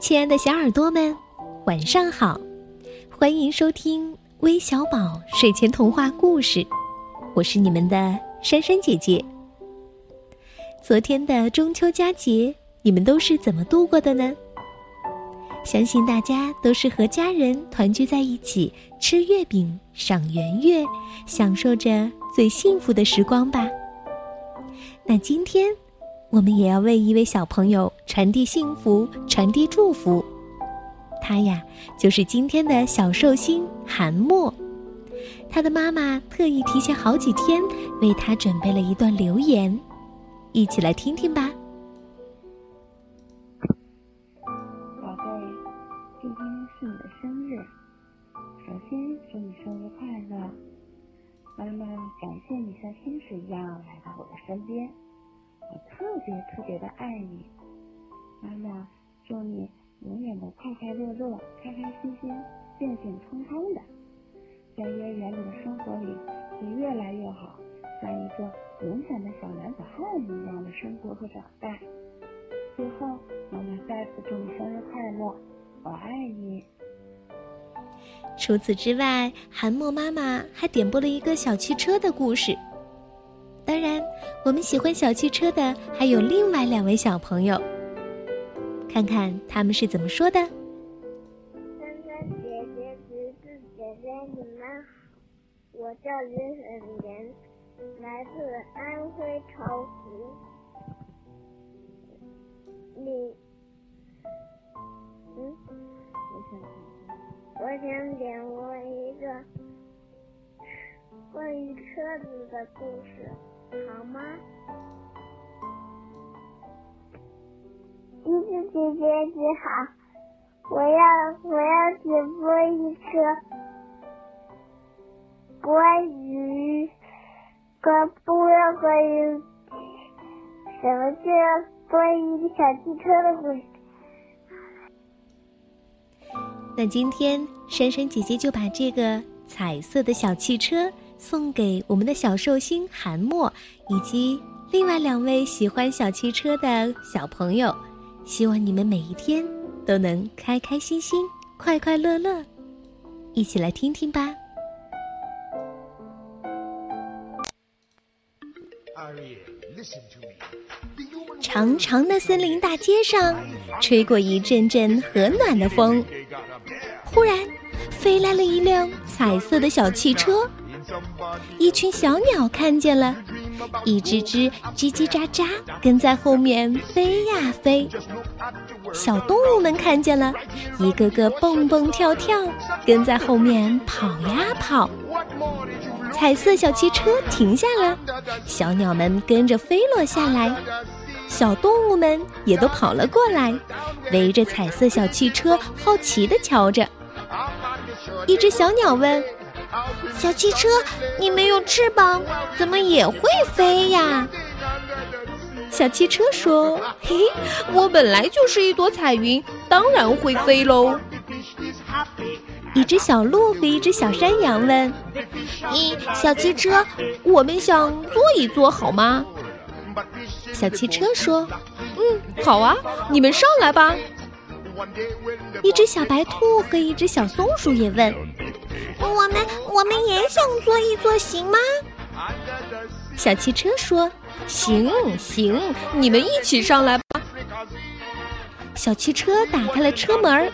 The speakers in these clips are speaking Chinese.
亲爱的小耳朵们，晚上好！欢迎收听微小宝睡前童话故事，我是你们的珊珊姐姐。昨天的中秋佳节，你们都是怎么度过的呢？相信大家都是和家人团聚在一起，吃月饼、赏圆月，享受着最幸福的时光吧。那今天。我们也要为一位小朋友传递幸福，传递祝福。他呀，就是今天的小寿星韩墨。他的妈妈特意提前好几天为他准备了一段留言，一起来听听吧。宝贝，今天是你的生日，首先祝你生日快乐。妈妈感谢你像天使一样来到我的身边。我特别特别的爱你，妈妈，祝你永远的快快乐乐、开开心心、健健康康的，在幼儿园里的生活里会越来越好，像一个勇敢的小男子汉一样的生活和长大。最后，妈妈再次祝你生日快乐，我爱你。除此之外，韩墨妈妈还点播了一个小汽车的故事。当然，我们喜欢小汽车的还有另外两位小朋友。看看他们是怎么说的。珊珊姐姐、橘子姐姐，你们好，我叫李沈岩，来自安徽巢湖。你，嗯，我想，我想点播一个关于车子的故事。好吗？姐姐你好，我要我要直播一个关于关不要关于什么叫关于小汽车的故事。那今天珊珊姐姐就把这个彩色的小汽车。送给我们的小寿星韩墨，以及另外两位喜欢小汽车的小朋友，希望你们每一天都能开开心心、快快乐乐。一起来听听吧。长长的森林大街上，吹过一阵阵和暖的风，忽然飞来了一辆彩色的小汽车。一群小鸟看见了，一只只叽叽喳喳跟在后面飞呀飞。小动物们看见了，一个个蹦蹦跳跳跟在后面跑呀跑。彩色小汽车停下了，小鸟们跟着飞落下来，小动物们也都跑了过来，围着彩色小汽车好奇地瞧着。一只小鸟问。小汽车，你没有翅膀，怎么也会飞呀？小汽车说：“嘿，我本来就是一朵彩云，当然会飞喽。”一只小鹿和一只小山羊问：“咦，小汽车，我们想坐一坐好吗？”小汽车说：“嗯，好啊，你们上来吧。”一只小白兔和一只小松鼠也问。我们我们也想坐一坐，行吗？小汽车说：“行行，你们一起上来吧。”小汽车打开了车门，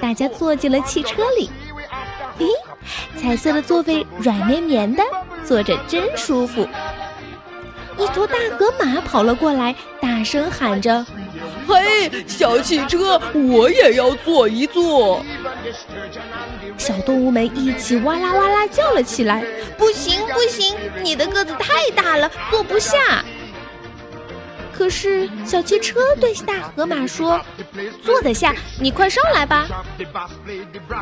大家坐进了汽车里。咦，彩色的座位软绵绵的，坐着真舒服。一头大河马跑了过来，大声喊着：“嘿，小汽车，我也要坐一坐。”小动物们一起哇啦哇啦叫了起来。不行不行，你的个子太大了，坐不下。可是小汽车对大河马说：“坐得下，你快上来吧。”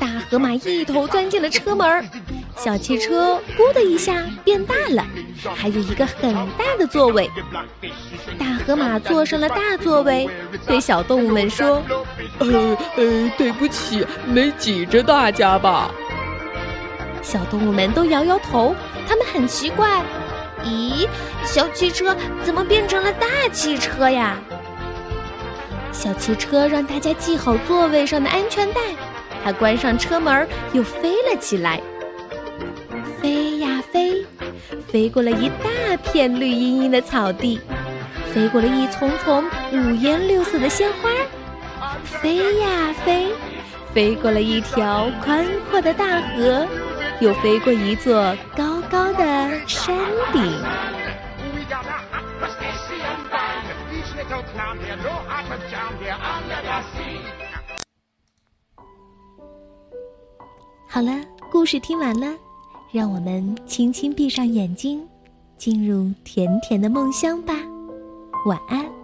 大河马一头钻进了车门，小汽车“咕”的一下变大了，还有一个很大的座位。大河马坐上了大座位，对小动物们说：“呃呃，对不起，没挤着大家吧？”小动物们都摇摇头，他们很奇怪。咦，小汽车怎么变成了大汽车呀？小汽车让大家系好座位上的安全带，它关上车门又飞了起来。飞过了一大片绿茵茵的草地，飞过了一丛丛五颜六色的鲜花，飞呀飞，飞过了一条宽阔的大河，又飞过一座高高的山顶。好了，故事听完了，让我们轻轻闭上眼睛，进入甜甜的梦乡吧。晚安。